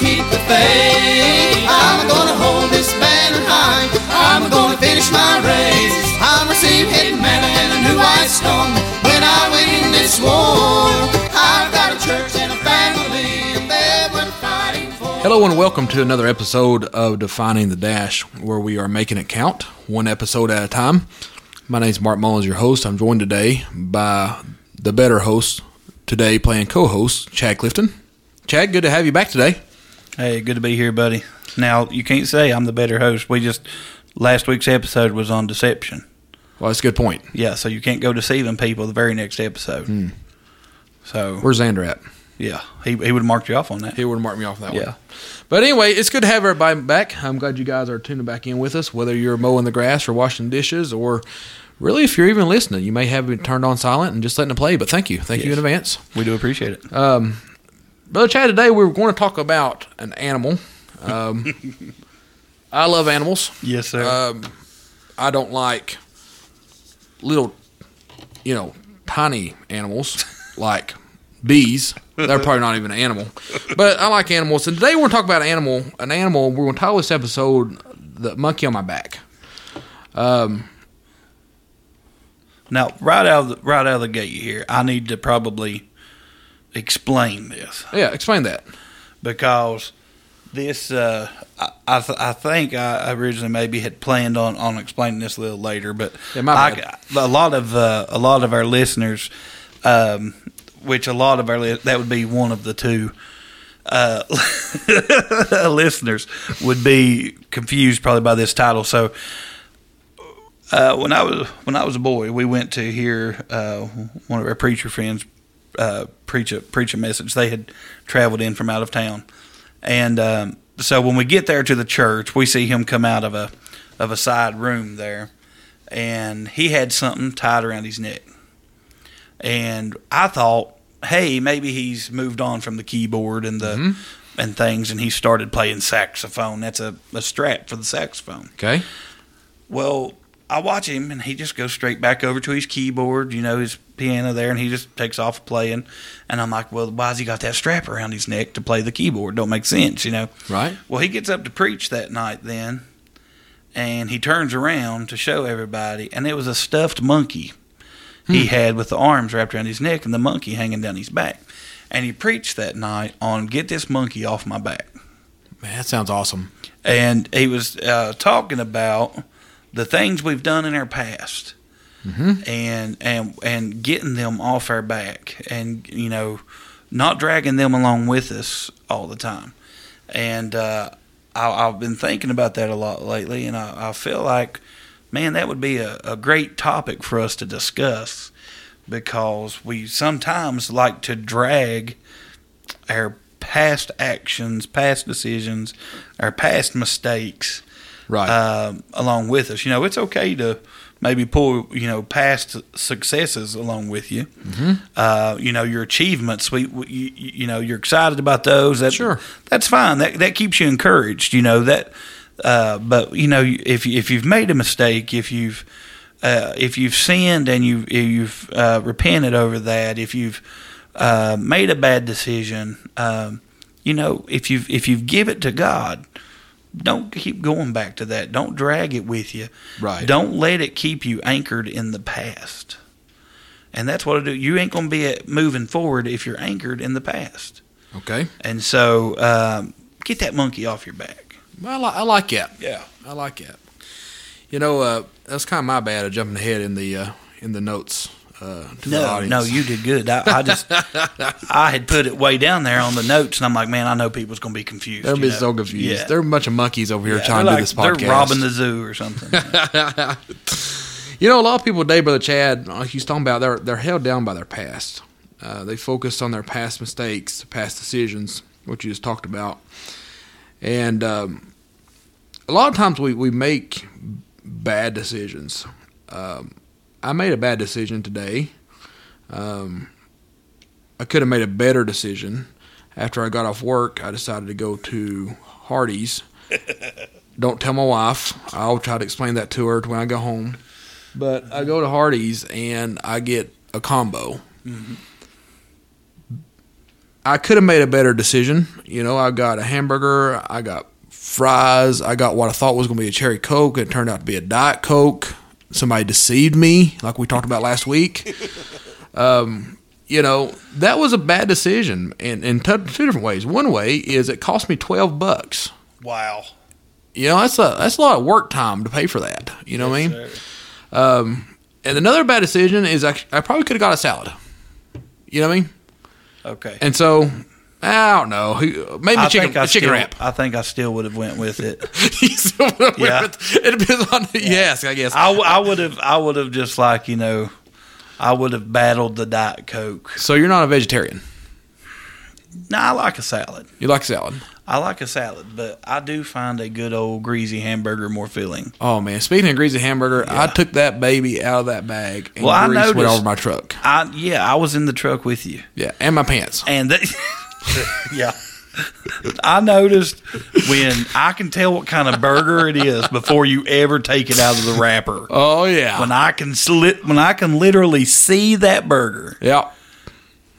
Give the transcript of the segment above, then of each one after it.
keep the faith. I'm gonna hold this banner high. I'm gonna finish my race. I'll receive hidden manna and a new white stone when I win this war. I've got a church and a family. Hello and welcome to another episode of Defining the Dash, where we are making it count, one episode at a time. My name is Mark Mullins, your host. I'm joined today by the better host today, playing co-host Chad Clifton. Chad, good to have you back today. Hey, good to be here, buddy. Now you can't say I'm the better host. We just last week's episode was on deception. Well, that's a good point. Yeah, so you can't go deceiving people the very next episode. Hmm. So Where's Xander at? yeah, he he would have marked you off on that. He would have marked me off that one. Yeah. one. But anyway, it's good to have everybody back. I'm glad you guys are tuning back in with us, whether you're mowing the grass or washing dishes or really if you're even listening. You may have it turned on silent and just letting it play, but thank you. Thank you in advance. We do appreciate it. Um, Brother Chad, today we're going to talk about an animal. Um, I love animals. yes, sir. Um, I don't like little, you know, tiny animals like bees. They're probably not even an animal, but I like animals. And today we're going to talk about an animal. An animal. We're going to title this episode "The Monkey on My Back." Um. now, right out of the, right out of the gate here, I need to probably explain this Yeah, explain that. because this uh, I I, th- I think I originally maybe had planned on, on explaining this a little later, but Yeah, I, a lot of uh, a lot of our listeners, um, which a lot of our li- that would be one of the two uh, listeners would be confused probably by this title. So. Uh, when I was when I was a boy, we went to hear uh, one of our preacher friends uh, preach a preach a message. They had traveled in from out of town, and um, so when we get there to the church, we see him come out of a of a side room there, and he had something tied around his neck, and I thought, hey, maybe he's moved on from the keyboard and the and things, and he started playing saxophone. That's a, a strap for the saxophone. Okay. Well, I watch him and he just goes straight back over to his keyboard, you know, his piano there, and he just takes off playing. And I'm like, well, why's he got that strap around his neck to play the keyboard? Don't make sense, you know. Right. Well, he gets up to preach that night then, and he turns around to show everybody, and it was a stuffed monkey he had with the arms wrapped around his neck and the monkey hanging down his back. And he preached that night on get this monkey off my back Man, that sounds awesome. and he was uh, talking about the things we've done in our past, and and and getting them off our back, and you know, not dragging them along with us all the time. And uh, I, I've been thinking about that a lot lately, and I, I feel like, man, that would be a, a great topic for us to discuss because we sometimes like to drag our past actions, past decisions, our past mistakes Right. um, along with us. You know, it's okay to maybe pull you know past successes along with you. Mm-hmm. Uh, you know, your achievements. We, we you, you know you're excited about those. That, Sure. that's fine. That that keeps you encouraged. You know that. Uh, but you know if if you've made a mistake, if you've uh, if you've sinned and you you've uh, repented over that, if you've uh, made a bad decision, um, you know if you've if you've give it to God, don't keep going back to that. Don't drag it with you. Right. Don't let it keep you anchored in the past. And that's what I do. You ain't going to be moving forward if you're anchored in the past. okay. And so, um, get that monkey off your back. Well, I, I like that. Yeah. I like that. You know, uh, that's kind of my bad of jumping ahead in the uh, in the notes uh, No, no, you did good. I, I just, I had put it way down there on the notes, and I'm like, man, I know people's going to be confused. Gonna be know? so confused. Yeah. They're a bunch of monkeys over here Yeah, trying to do this like- podcast. They're robbing the zoo or something. You know, a lot of people today, brother Chad, like he's talking about, they're they're held down by their past. Uh, they focus on their past mistakes, past decisions, what you just talked about, and um, a lot of times we we make bad decisions. Um, I made a bad decision today. Um, I could have made a better decision. After I got off work, I decided to go to Hardee's. Don't tell my wife. I'll try to explain that to her when I go home. But I go to Hardee's and I get a combo. I could have made a better decision. You know, I got a hamburger, I got fries, I got what I thought was going to be a cherry coke. It turned out to be a diet coke. Somebody deceived me, like we talked about last week. Um, you know, that was a bad decision in, in two different ways. One way is it cost me twelve bucks. Wow. You know, that's a that's a lot of work time to pay for that. You know what I mean? Um, and another bad decision is I, I probably could have got a salad. You know what I mean? Okay. And so I don't know. Maybe I chicken think I chicken still, wrap. I think I still would have went with it. You still wanna wear Yeah. it? It depends on who you ask, I guess. I, I would have I would have just like you know, I would have battled the diet coke. so you're not a vegetarian. No, I like a salad. You like a salad. I like a salad, but I do find a good old greasy hamburger more filling. Oh man! Speaking of greasy hamburger, I took that baby out of that bag and Well, I grease went noticed- over my truck. I yeah, I was in the truck with you, Yeah, and my pants. and that yeah. I noticed when I can tell what kind of burger it is before you ever take it out of the wrapper. Oh yeah, When I can slit, when I can literally see that burger, yeah.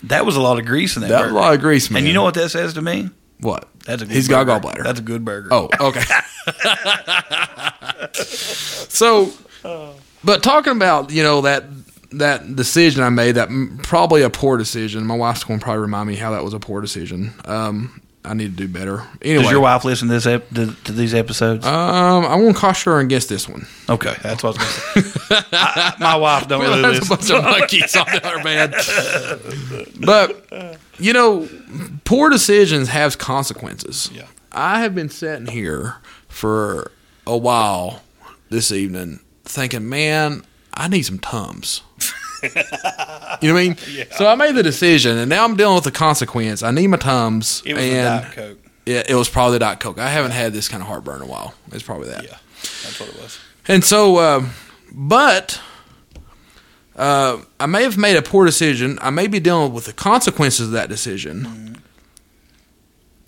that was a lot of grease in that, That was a lot of grease, man. and you know what that says to me? what? That's a good He's got a burger. gallbladder. That's a good burger. Oh, okay. so, but talking about you know that that decision I made, that probably a poor decision. My wife's going to probably remind me how that was a poor decision. Um, I need to do better. Anyway, Does your wife listen to this ep- to, to these episodes? um, I won't caution her against this one. okay, that's what I was going to say. My wife don't Well, really that's a listen. bunch of monkeys on the other man. But you know, poor decisions have consequences. Yeah. I have been sitting here for a while this evening thinking, man, I need some tums. You know what I mean? So I made the decision, and now I'm dealing with the consequence. I need my tums, It was and Diet Coke. it, it was probably the Diet Coke. I haven't had this kind of heartburn in a while. It's probably that. Yeah, that's what it was. And so, uh, but uh, I may have made a poor decision. I may be dealing with the consequences of that decision.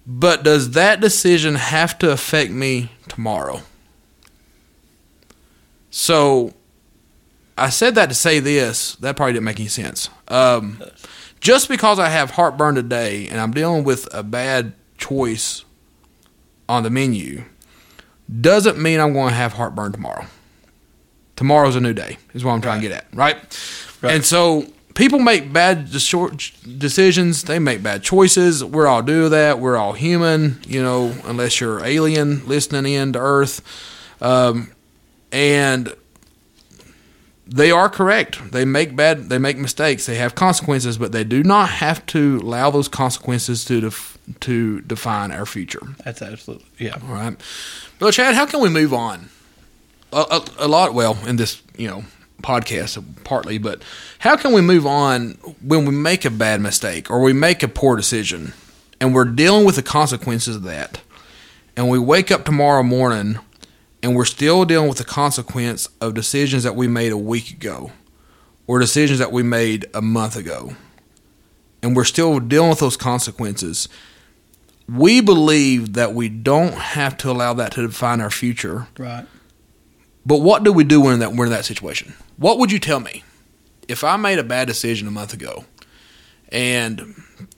But does that decision have to affect me tomorrow? So I said that to say this. That probably didn't make any sense. Um, just because I have heartburn today and I'm dealing with a bad choice on the menu doesn't mean I'm going to have heartburn tomorrow. Tomorrow's a new day, is what I'm trying to get at, right? Right. And so people make bad decisions. They make bad choices. We're all do that. We're all human, you know, unless you're alien listening in to Earth. Um, and they are correct. They make bad. They make mistakes. They have consequences, but they do not have to allow those consequences to def- to define our future. That's absolutely yeah. All right, Brother Chad, how can we move on? A, a, a lot, well, in this you know podcast partly, but how can we move on when we make a bad mistake or we make a poor decision, and we're dealing with the consequences of that, and we wake up tomorrow morning, and we're still dealing with the consequence of decisions that we made a week ago, or decisions that we made a month ago, and we're still dealing with those consequences we believe that we don't have to allow that to define our future. Right. But what do we do when that we're in that situation? What would you tell me if I made a bad decision a month ago, and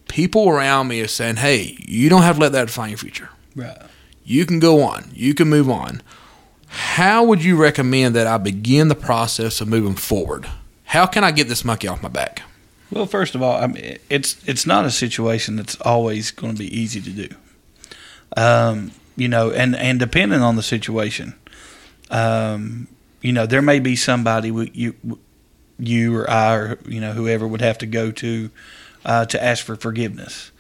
people around me are saying, "Hey, you don't have to let that define your future. Right. You can go on. You can move on." How would you recommend that I begin the process of moving forward? How can I get this monkey off my back? Well, first of all, I mean, it's it's not a situation that's always going to be easy to do. Um, you know, and and depending on the situation, um, you know, there may be somebody you you or I or you know whoever would have to go to uh, to ask for forgiveness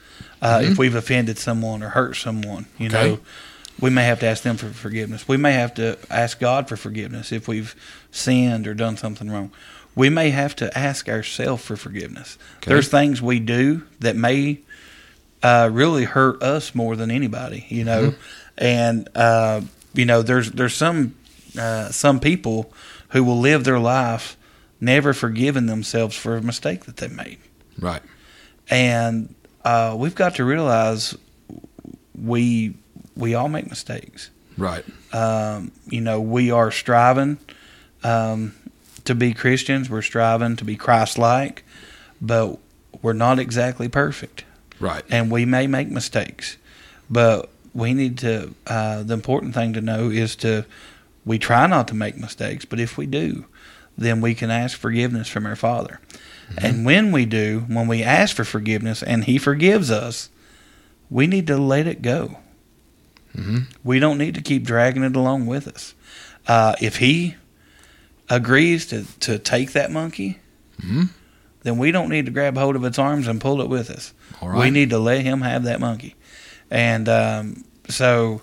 uh, if we've offended someone or hurt someone. You Okay. know, we may have to ask them for forgiveness. We may have to ask God for forgiveness if we've sinned or done something wrong. We may have to ask ourselves for forgiveness. Okay. There's things we do that may uh, really hurt us more than anybody, you know. And uh, you know, there's there's some uh, some people who will live their life never forgiving themselves for a mistake that they made Right. and uh, we've got to realize we we all make mistakes. Right. Um, you know, we are striving um, to be Christians. We're striving to be Christ-like, but we're not exactly perfect. Right. and we may make mistakes, but we need to. Uh, the important thing to know is to we try not to make mistakes, but if we do, then we can ask forgiveness from our Father. And when we do, when we ask for forgiveness and He forgives us, we need to let it go. Mhm. We don't need to keep dragging it along with us. Uh, if He agrees to, to take that monkey, Mhm. then we don't need to grab hold of its arms and pull it with us. All We need to let him have that monkey, and um, so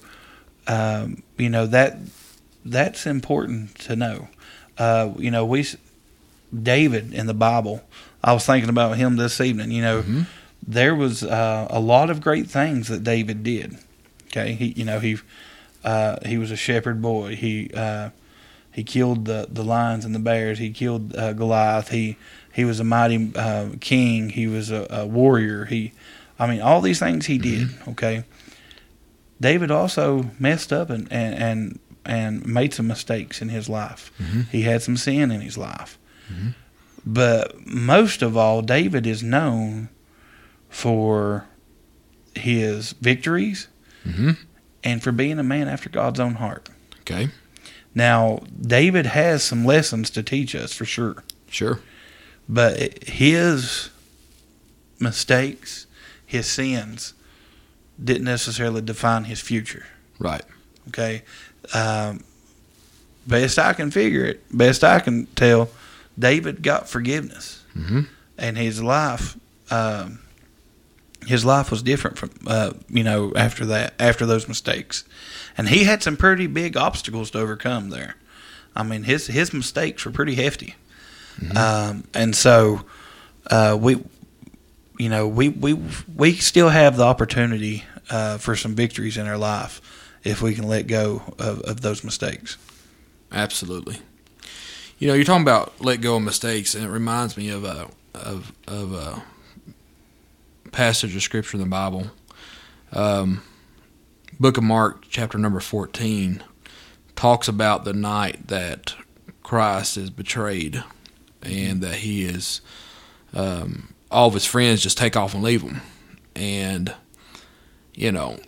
um, you know that that's important to know. Uh, you know, we David in the Bible. I was thinking about him this evening. You know, Mhm. there was uh, a lot of great things that David did. Okay, he you know he uh, he was a shepherd boy. He uh, he killed the, the lions and the bears. He killed uh, Goliath. He he was a mighty uh, king. He was a, a warrior. He, I mean, all these things he did. Okay. David also messed up and and and, and made some mistakes in his life. Mhm. He had some sin in his life. But most of all, David is known for his victories Mhm. and for being a man after God's own heart. Okay. Now, David has some lessons to teach us for sure, Sure. but his mistakes, his sins, didn't necessarily define his future. Right. Okay, um, best I can figure it, best I can tell, David got forgiveness, Mhm. and his life, um, his life was different from uh, you know after that, after those mistakes, and he had some pretty big obstacles to overcome there. I mean, his his mistakes were pretty hefty, um, and so uh, we, you know, we we we still have the opportunity uh, for some victories in our life if we can let go of, of those mistakes. Absolutely. You know, you're talking about let go of mistakes, and it reminds me of a of of a passage of scripture in the Bible, um, Book of Mark, chapter number fourteen, talks about the night that Christ is betrayed, and that he is um, all of his friends just take off and leave him, and you know,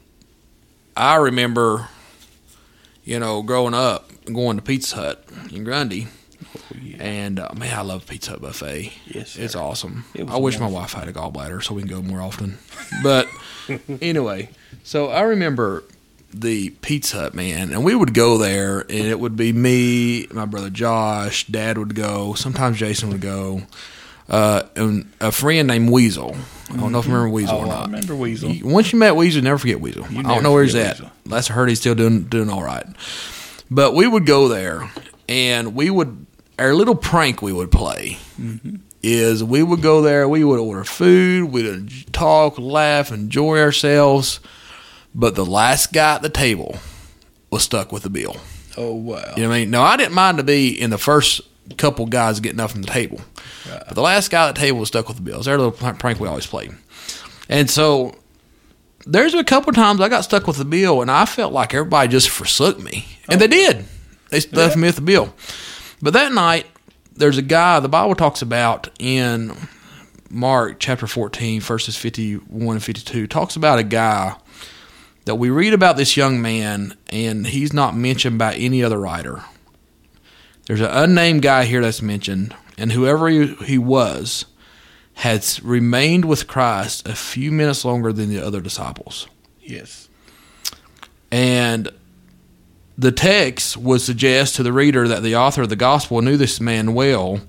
I remember you know, growing up, going to Pizza Hut in Grundy, and uh, man, I love Pizza Hut buffet. Yes, it's awesome. It I wish my wife had a gallbladder so we can go more often. But anyway, so I remember the Pizza Hut man, and we would go there, and it would be me, my brother Josh, Dad would go, sometimes Jason would go, uh, and a friend named Weasel. I don't know if you remember Weasel Oh, or I not. remember Weasel. Once you met Weasel, you never forget Weasel. I don't know where he's at. Weasel. Last I heard, he's still doing doing all right. But we would go there, and we would our little prank we would play is we would go there. We would order food. We'd talk, laugh, enjoy ourselves. But the last guy at the table was stuck with the bill. Oh wow! You know what I mean? No, I didn't mind to be in the first couple guys getting up from the table. But the last guy at the table was stuck with the bill. bills. Their little prank we always played. And so there's a couple times I got stuck with the bill and I felt like everybody just forsook me. And they oh. did. They left me with the bill. But that night, there's a guy the Bible talks about in Mark chapter 14, verses 51 and 52, talks about a guy that we read about this young man, and he's not mentioned by any other writer. There's an unnamed guy here that's mentioned, and whoever he, he was has remained with Christ a few minutes longer than the other disciples. Yes. And the text would suggest to the reader that the author of the gospel knew this man well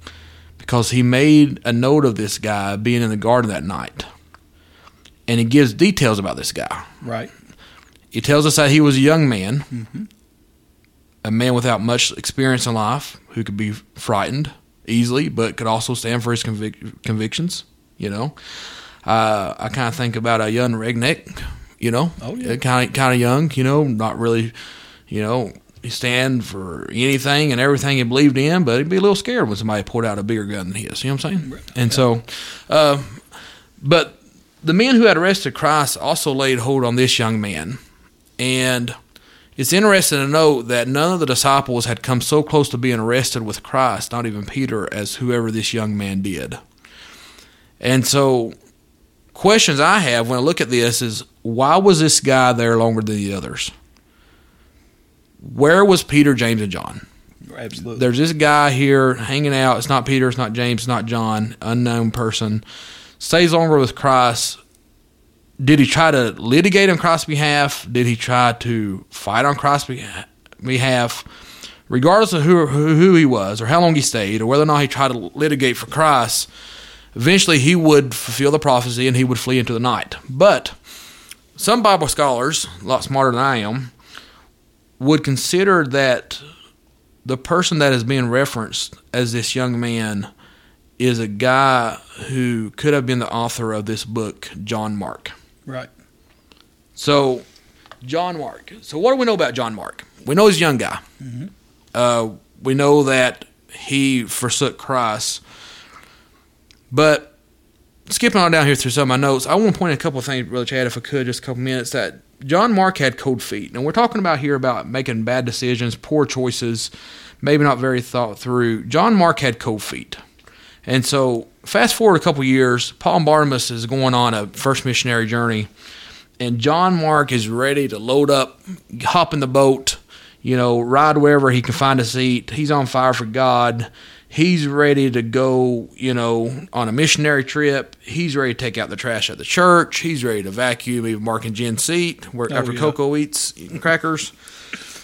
because he made a note of this guy being in the garden that night. And he gives details about this guy. Right. He tells us that he was a young man, a man without much experience in life, who could be frightened easily, but could also stand for his convic- convictions. You know, uh, I kind of think about a young redneck. You know, Oh, yeah. kind of kind of young. You know, not really. You know, he stand for anything and everything he believed in, but he'd be a little scared when somebody pulled out a bigger gun than his. You know what I'm saying? And so, uh, but the men who had arrested Christ also laid hold on this young man. And it's interesting to note that none of the disciples had come so close to being arrested with Christ, not even Peter, as whoever this young man did. And so questions I have when I look at this is why was this guy there longer than the others? Where was Peter, James, and John? Absolutely. There's this guy here hanging out. It's not Peter, it's not James, it's not John, unknown person. Stays longer with Christ. Did he try to litigate on Christ's behalf? Did he try to fight on Christ's beha- behalf? Regardless of who, who who he was, or how long he stayed, or whether or not he tried to litigate for Christ, eventually he would fulfill the prophecy and he would flee into the night. But some Bible scholars, a lot smarter than I am, would consider that the person that is being referenced as this young man is a guy who could have been the author of this book, John Mark. right. So, John Mark. So, what do we know about John Mark? We know he's a young guy. Uh, we know that he forsook Christ. But skipping on down here through some of my notes, I want to point out a couple of things, Brother Chad, if I could, just a couple minutes. That John Mark had cold feet. And we're talking about here about making bad decisions, poor choices, maybe not very thought through. John Mark had cold feet. And so, fast forward a couple years, Paul Barnabas is going on a first missionary journey and John Mark is ready to load up, hop in the boat, you know, ride wherever he can find a seat. He's on fire for God. He's ready to go, you know, on a missionary trip. He's ready to take out the trash at the church. He's ready to vacuum even Mark and Jen's seat where Oh, after yeah. Coco eats eating crackers.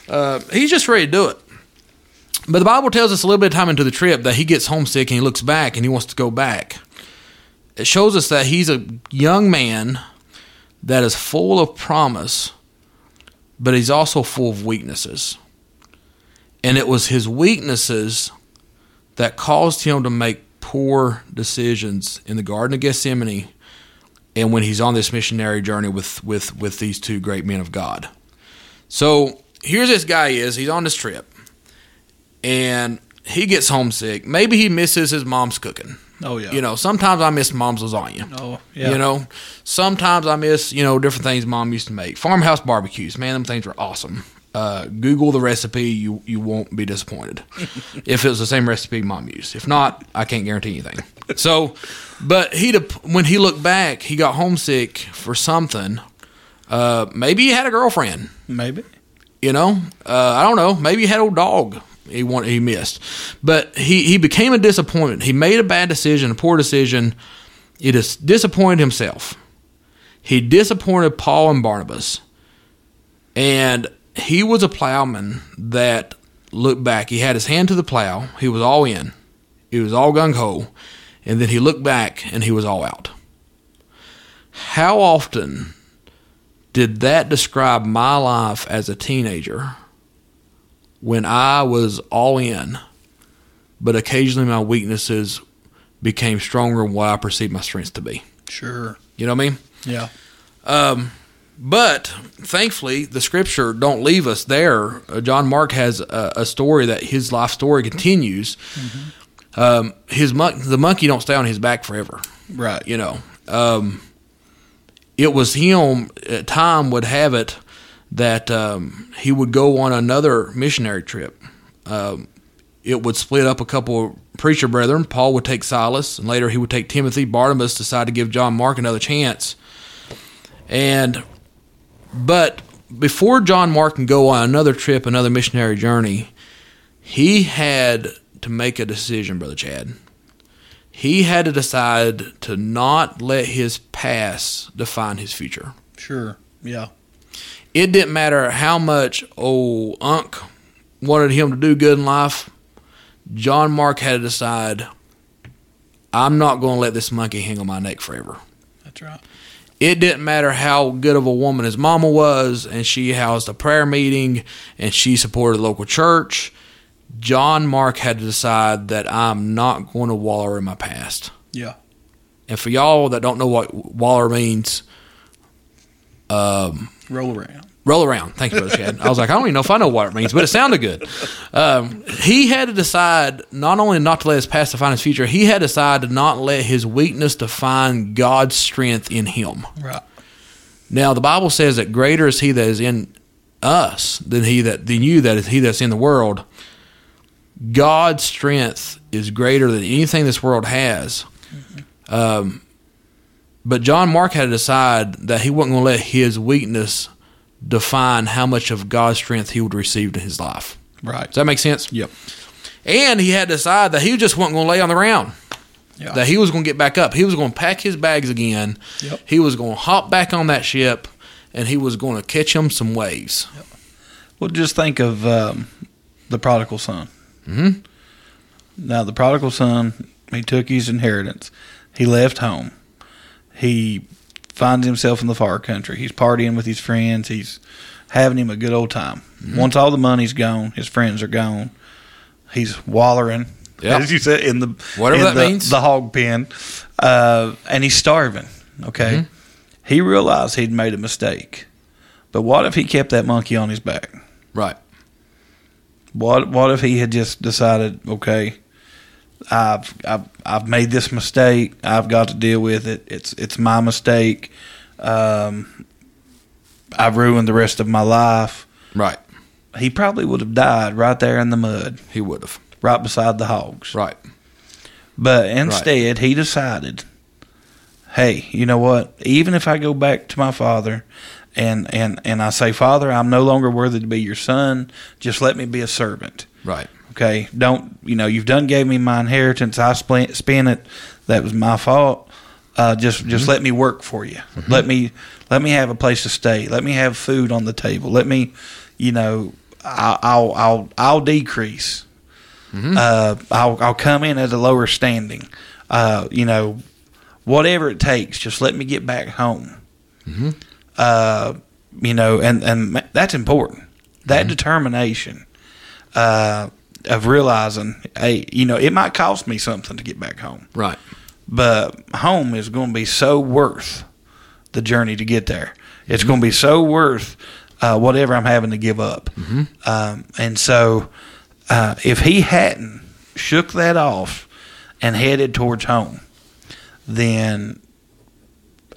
Uh, he's just ready to do it. But the Bible tells us a little bit of time into the trip that he gets homesick and he looks back and he wants to go back. It shows us that he's a young man that is full of promise, but he's also full of weaknesses. And it was his weaknesses that caused him to make poor decisions in the Garden of Gethsemane and when he's on this missionary journey with, with, with these two great men of God. So here's this guy is, he's on this trip, and he gets homesick. Maybe he misses his mom's cooking. Oh yeah. You know, sometimes I miss mom's lasagna. Oh yeah. You know, sometimes I miss you know different things mom used to make. Farmhouse barbecues, man, them things were awesome. Uh, Google the recipe, you you won't be disappointed if it was the same recipe mom used. If not, I can't guarantee anything. So, but he when he looked back, he got homesick for something. Uh, maybe he had a girlfriend. Maybe. You know, uh, I don't know. Maybe he had a old dog he wanted, he missed, but he he became a disappointment. He made a bad decision, a poor decision. It is disappointed himself. He disappointed Paul and Barnabas, and he was a plowman that looked back. He had his hand to the plow. He was all in. He was all gung ho, and then he looked back and he was all out. How often did that describe my life as a teenager when I was all in, but occasionally my weaknesses became stronger than what I perceived my strengths to be? Sure. You know what I mean? Yeah. Um, But thankfully, the scripture don't leave us there. Uh, John Mark has a, a story that his life story continues. Um, his mon- the monkey don't stay on his back forever. Right. you know um, it was him at time would have it that um, he would go on another missionary trip um, it would split up a couple preacher brethren paul would take silas and later he would take timothy barnabas decided to give john mark another chance and but before john mark can go on another trip another missionary journey he had to make a decision brother chad he had to decide to not let his past define his future. Sure. Yeah. It didn't matter how much old Unc wanted him to do good in life. John Mark had to decide, I'm not going to let this monkey hang on my neck forever. That's right. It didn't matter how good of a woman his mama was, and she housed a prayer meeting, and she supported the local church. John Mark had to decide that I'm not going to wallow in my past. Yeah. And for y'all that don't know what waller means, um, Roll around. Roll around. Thank you, Brother Chad. I was like, I don't even know if I know what it means, but it sounded good. Um, he had to decide not only not to let his past define his future, he had to decide to not let his weakness define God's strength in him. Right. Now, the Bible says that greater is he that is in us than he that than you that is he that's in the world. God's strength is greater than anything this world has. Um, But John Mark had to decide that he wasn't going to let his weakness define how much of God's strength he would receive in his life. Right. Does that make sense? Yep. And he had to decide that he just wasn't going to lay on the ground. Yeah. That he was going to get back up. He was going to pack his bags again. Yep. He was going to hop back on that ship, and he was going to catch him some waves. Well, just think of um, the prodigal son. Mhm. Now, the prodigal son, he took his inheritance. He left home. He finds himself in the far country. He's partying with his friends. He's having him a good old time. Once all the money's gone, his friends are gone. He's wallering, Yep. as you said, in the Whatever in that the, means. the hog pen, uh, and he's starving. Okay, Mm-hmm. he realized he'd made a mistake. But what if he kept that monkey on his back? Right. What what if he had just decided, okay, I've I've I've made this mistake. I've got to deal with it. It's it's my mistake. Um, I've ruined the rest of my life. Right. He probably would have died right there in the mud, He would have. right beside the hogs. Right. But instead, he decided, hey, you know what? Even if I go back to my father and, and, and I say, Father, I'm no longer worthy to be your son, just let me be a servant. Right. Okay, don't you know? You've done gave me my inheritance. I spent spent it. That was my fault. Uh, just just let me work for you. Let me let me have a place to stay. Let me have food on the table. Let me, you know, I'll I'll I'll, I'll decrease. Uh, I'll I'll come in at a lower standing. Uh, you know, whatever it takes. Just let me get back home. Uh, you know, and and that's important. That determination uh, of realizing, hey, you know, it might cost me something to get back home, Right. but home is going to be so worth the journey to get there. It's going to be so worth uh, whatever I'm having to give up. Um, and so, uh, if he hadn't shook that off and headed towards home, then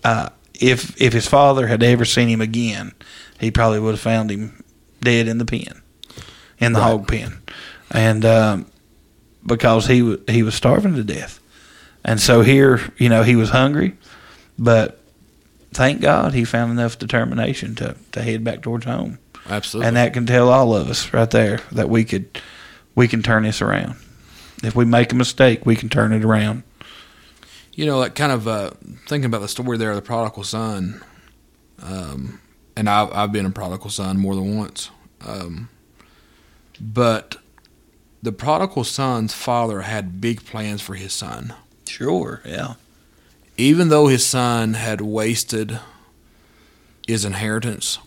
uh, if if his father had ever seen him again, he probably would have found him dead in the pen, in the Right. hog pen, and um, because he was he was starving to death, and so here you know he was hungry, but thank God he found enough determination to to head back towards home, Absolutely. and that can tell all of us right there that we could we can turn this around. If we make a mistake, we can turn it around. you know, like kind of uh, thinking about the story there of the prodigal son, um, and I've, I've been a prodigal son more than once. Um, but the prodigal son's father had big plans for his son. Sure, yeah, Even though his son had wasted his inheritance,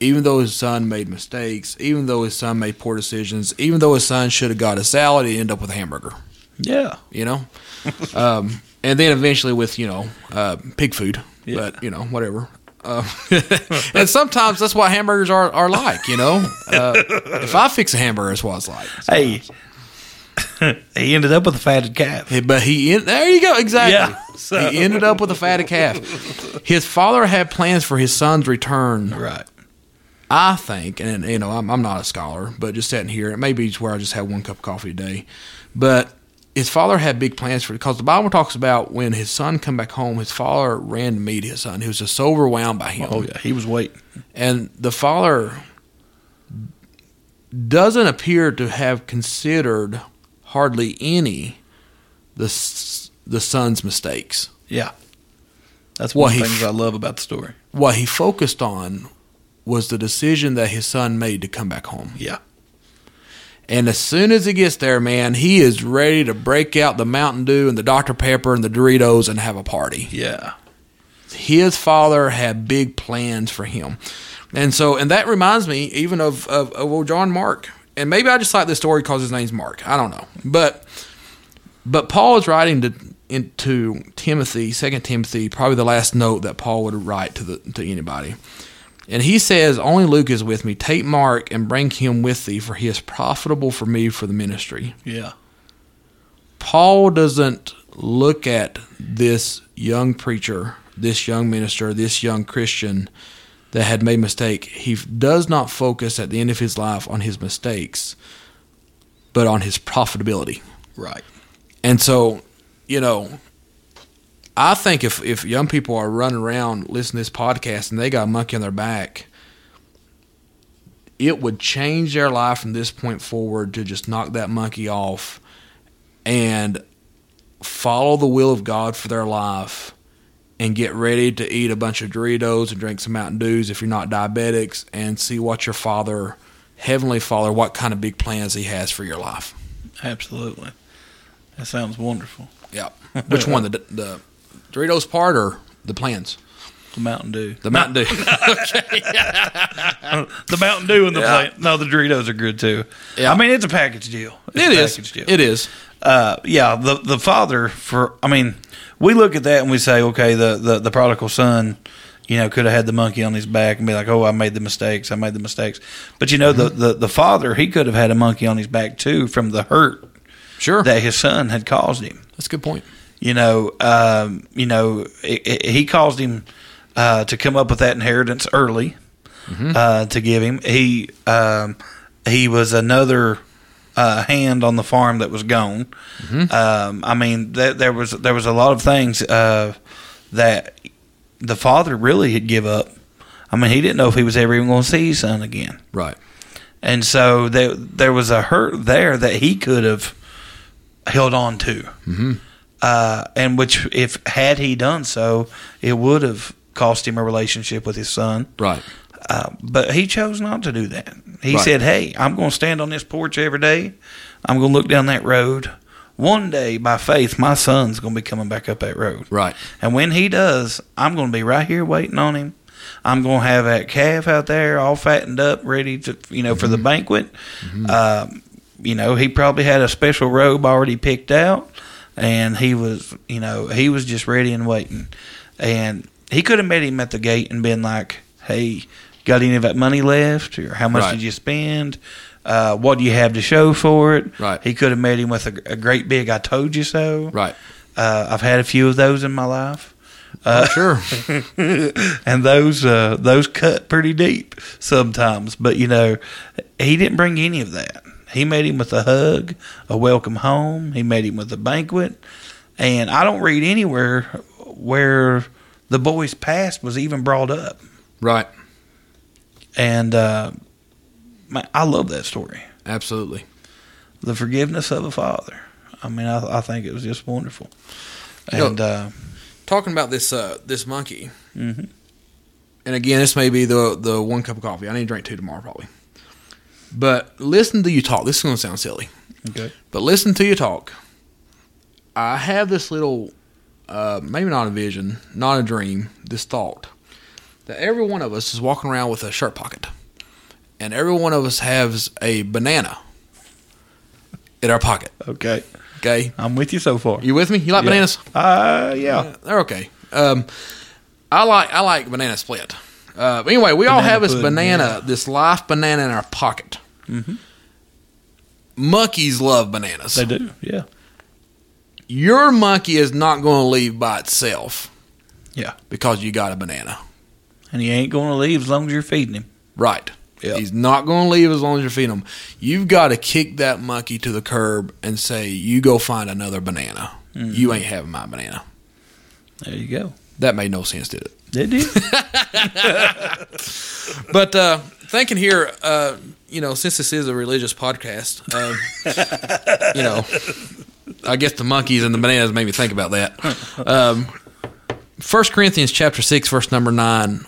even though his son made mistakes, even though his son made poor decisions, even though his son should have got a salad, he ended up with a hamburger yeah, you know. um, and then eventually with you know uh, pig food, Yeah. but you know whatever. Uh, and sometimes that's what hamburgers are, are like, you know. Uh, if I fix a hamburger, that's what it's like. Hey, he ended up with a fatted calf. But he there you go exactly. Yeah, so- He ended up with a fatted calf. His father had plans for his son's return. Right. I think, and you know, I'm, I'm not a scholar, but just sitting here, it may be where I just have one cup of coffee a day. But his father had big plans for because the Bible talks about when his son come back home, his father ran to meet his son. He was just so overwhelmed by him. Oh yeah, he was waiting. And the father doesn't appear to have considered hardly any the the son's mistakes. Yeah, that's one of the things f- I love about the story. What he focused on was the decision that his son made to come back home. Yeah, And as soon as he gets there, man, he is ready to break out the Mountain Dew and the Dr. Pepper and the Doritos and have a party. yeah, His father had big plans for him. And so, and that reminds me even of, of, of old John Mark. And maybe I just like this story because his name's Mark. I don't know. But but Paul is writing to into Timothy, Second Timothy, probably the last note that Paul would write to the to anybody. And he says, Only Luke is with me. Take Mark and bring him with thee, for he is profitable for me for the ministry. yeah, Paul doesn't look at this young preacher, this young minister, this young Christian that had made mistake. He does not focus at the end of his life on his mistakes, but on his profitability. right. And so, you know, I think if if young people are running around listening to this podcast and they got a monkey on their back, it would change their life from this point forward to just knock that monkey off and follow the will of God for their life and get ready to eat a bunch of Doritos and drink some Mountain Dews if you're not diabetics and see what your father, heavenly father, what kind of big plans he has for your life. Absolutely. That sounds wonderful. Yeah. Which one? The, the Doritos part or the plans? The Mountain Dew. The Mountain Dew. the Mountain Dew and the Yeah. plant. No, the Doritos are good too. Yeah. I mean, it's a package deal. It's It a is. package deal. It is. uh, yeah, the the father for I mean, we look at that and we say, okay, the the, the prodigal son, you know, could have had the monkey on his back and be like, oh, I made the mistakes, I made the mistakes. But you know, the, the the father he could have had a monkey on his back too from the hurt Sure. that his son had caused him. That's a good point. You know, um, you know, it, it- he caused him uh, to come up with that inheritance early uh, to give him. He um, he was another uh, hand on the farm that was gone. Um, I mean, that, there was there was a lot of things uh, that the father really had give up. I mean, he didn't know if he was ever even going to see his son again. Right. And so there, there was a hurt there that he could have held on to. Mm-hmm. Uh, and which, if had he done so, it would have cost him a relationship with his son. Right. Uh, but he chose not to do that. He Right. said, Hey, I'm going to stand on this porch every day. I'm going to look down that road. One day, by faith, my son's going to be coming back up that road. Right. And when he does, I'm going to be right here waiting on him. I'm going to have that calf out there all fattened up, ready to, you know, for the banquet. Um, you know, he probably had a special robe already picked out, and he was, you know, he was just ready and waiting. And he could have met him at the gate and been like, "Hey, got any of that money left? Or how much Right. did you spend? Uh, what do you have to show for it?" Right. He could have met him with a, a great big "I told you so." Right. Uh, I've had a few of those in my life. Oh, sure. and those uh, those cut pretty deep sometimes. But you know, he didn't bring any of that. He made him with a hug, a welcome home. He made him with a banquet, and I don't read anywhere where the boy's past was even brought up. right. And uh, man, I love that story, Absolutely. the forgiveness of a father. I mean, I, I think it was just wonderful. You know- And uh, Talking about this uh, this monkey, Mhm. and again, this may be the the one cup of coffee. I need to drink two tomorrow, probably. But listen to you talk. This is going to sound silly, okay, but listen to you talk. I have this little, uh, maybe not a vision, not a dream, this thought that every one of us is walking around with a shirt pocket, and every one of us has a banana in our pocket. okay, Okay, I'm with you so far. you with me? You like Yeah. bananas? Uh, yeah. They're okay. Um, I like I like banana split. Uh, anyway, we all have this pudding, banana, yeah. this life banana in our pocket. Monkeys love bananas. They do, yeah. Your monkey is not going to leave by itself Yeah. because you got a banana. And he ain't going to leave as long as you're feeding him. Right. Yeah. He's not going to leave as long as you're feeding him. You've got to kick that monkey to the curb and say, "You go find another banana. Mm-hmm. You ain't having my banana." There you go. That made no sense, did it? It did? But uh, thinking here, uh, you know, since this is a religious podcast, uh, you know, I guess the monkeys and the bananas made me think about that. Um, 1 Corinthians chapter 6, verse number 9.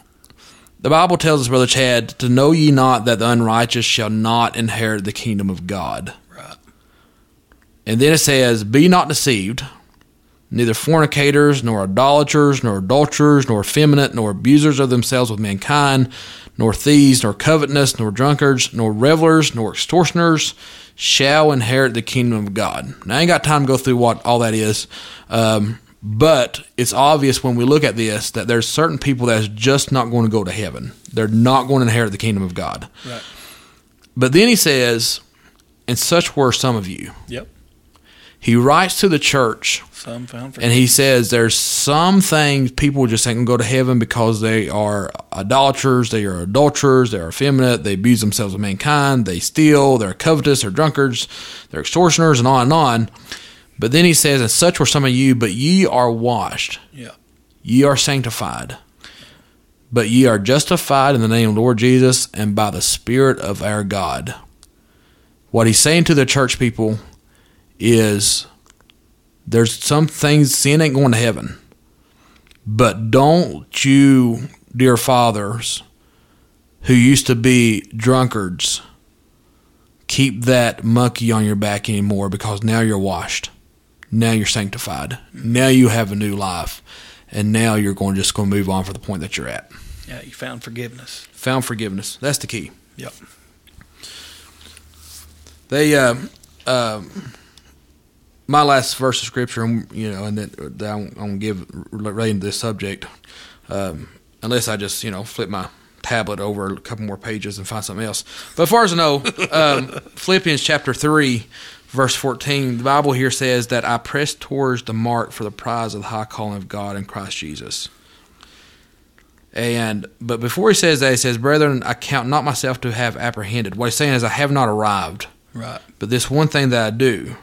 The Bible tells us, Brother Chad, to know ye not that the unrighteous shall not inherit the kingdom of God. Right. And then it says, Be not deceived, neither fornicators, nor idolaters, nor adulterers, nor effeminate, nor abusers of themselves with mankind, nor thieves, nor covetous, nor drunkards, nor revelers, nor extortioners shall inherit the kingdom of God. Now, I ain't got time to go through what all that is, um, but it's obvious when we look at this that there's certain people that's just not going to go to heaven. They're not going to inherit the kingdom of God. Right. But then he says, and such were some of you. Yep. He writes to the church Some found and he says there's some things people just ain't gonna go to heaven because they are idolaters, they are adulterers, they are effeminate, they abuse themselves of mankind, they steal, they're covetous, they're drunkards, they're extortioners, and on and on. But then he says, And such were some of you, but ye are washed, Yeah. ye are sanctified, but ye are justified in the name of Lord Jesus and by the Spirit of our God. What he's saying to the church people is there's some things sin ain't going to heaven. But don't you, dear fathers, who used to be drunkards, keep that monkey on your back anymore because now you're washed. Now you're sanctified. Now you have a new life. And now you're going just going to move on for the point that you're at. Yeah, you found forgiveness. Found forgiveness. That's the key. Yep. They, uh, uh, my last verse of scripture, you know, and that, that I'm, I'm going to give relating to this subject, um, unless I just, you know, flip my tablet over a couple more pages and find something else. But as far as I know, um, Philippians chapter 3, verse 14, the Bible here says that I press towards the mark for the prize of the high calling of God in Christ Jesus. And but before he says that, he says, Brethren, I count not myself to have apprehended. What he's saying is, I have not arrived. Right. But this one thing that I do,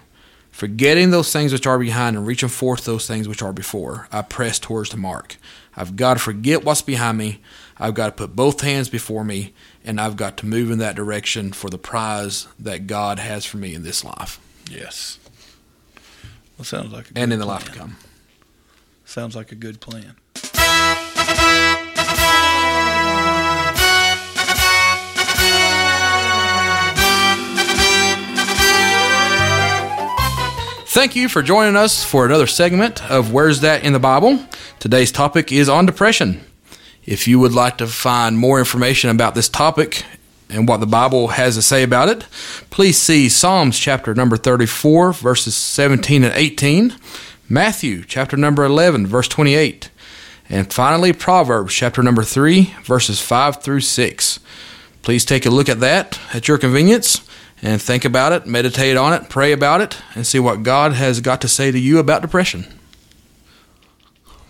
forgetting those things which are behind and reaching forth those things which are before, I press towards the mark. I've got to forget what's behind me. I've got to put both hands before me, and I've got to move in that direction for the prize that God has for me in this life Yes. Well, sounds like a and in the life to come. Sounds like a good plan. Thank you for joining us for another segment of Where's That in the Bible? Today's topic is on depression. If you would like to find more information about this topic and what the Bible has to say about it, please see Psalms chapter number 34, verses 17 and 18, Matthew chapter number 11, verse 28, and finally Proverbs chapter number 3, verses 5 through 6. Please take a look at that at your convenience and think about it, meditate on it, pray about it, and see what God has got to say to you about depression.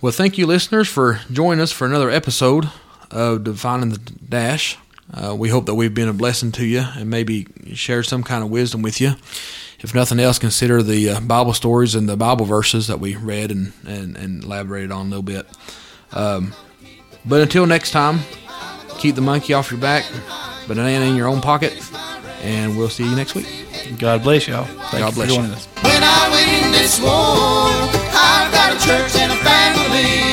Well, thank you, listeners, for joining us for another episode of Defining the Dash. Uh, we hope that we've been a blessing to you and maybe shared some kind of wisdom with you. If nothing else, consider the uh, Bible stories and the Bible verses that we read and, and, and elaborated on a little bit. Um, but until next time, keep the monkey off your back, banana in your own pocket, and we'll see you next week. God bless y'all. Thank God you bless for joining you. us. When I win this war, I've got a church and a family.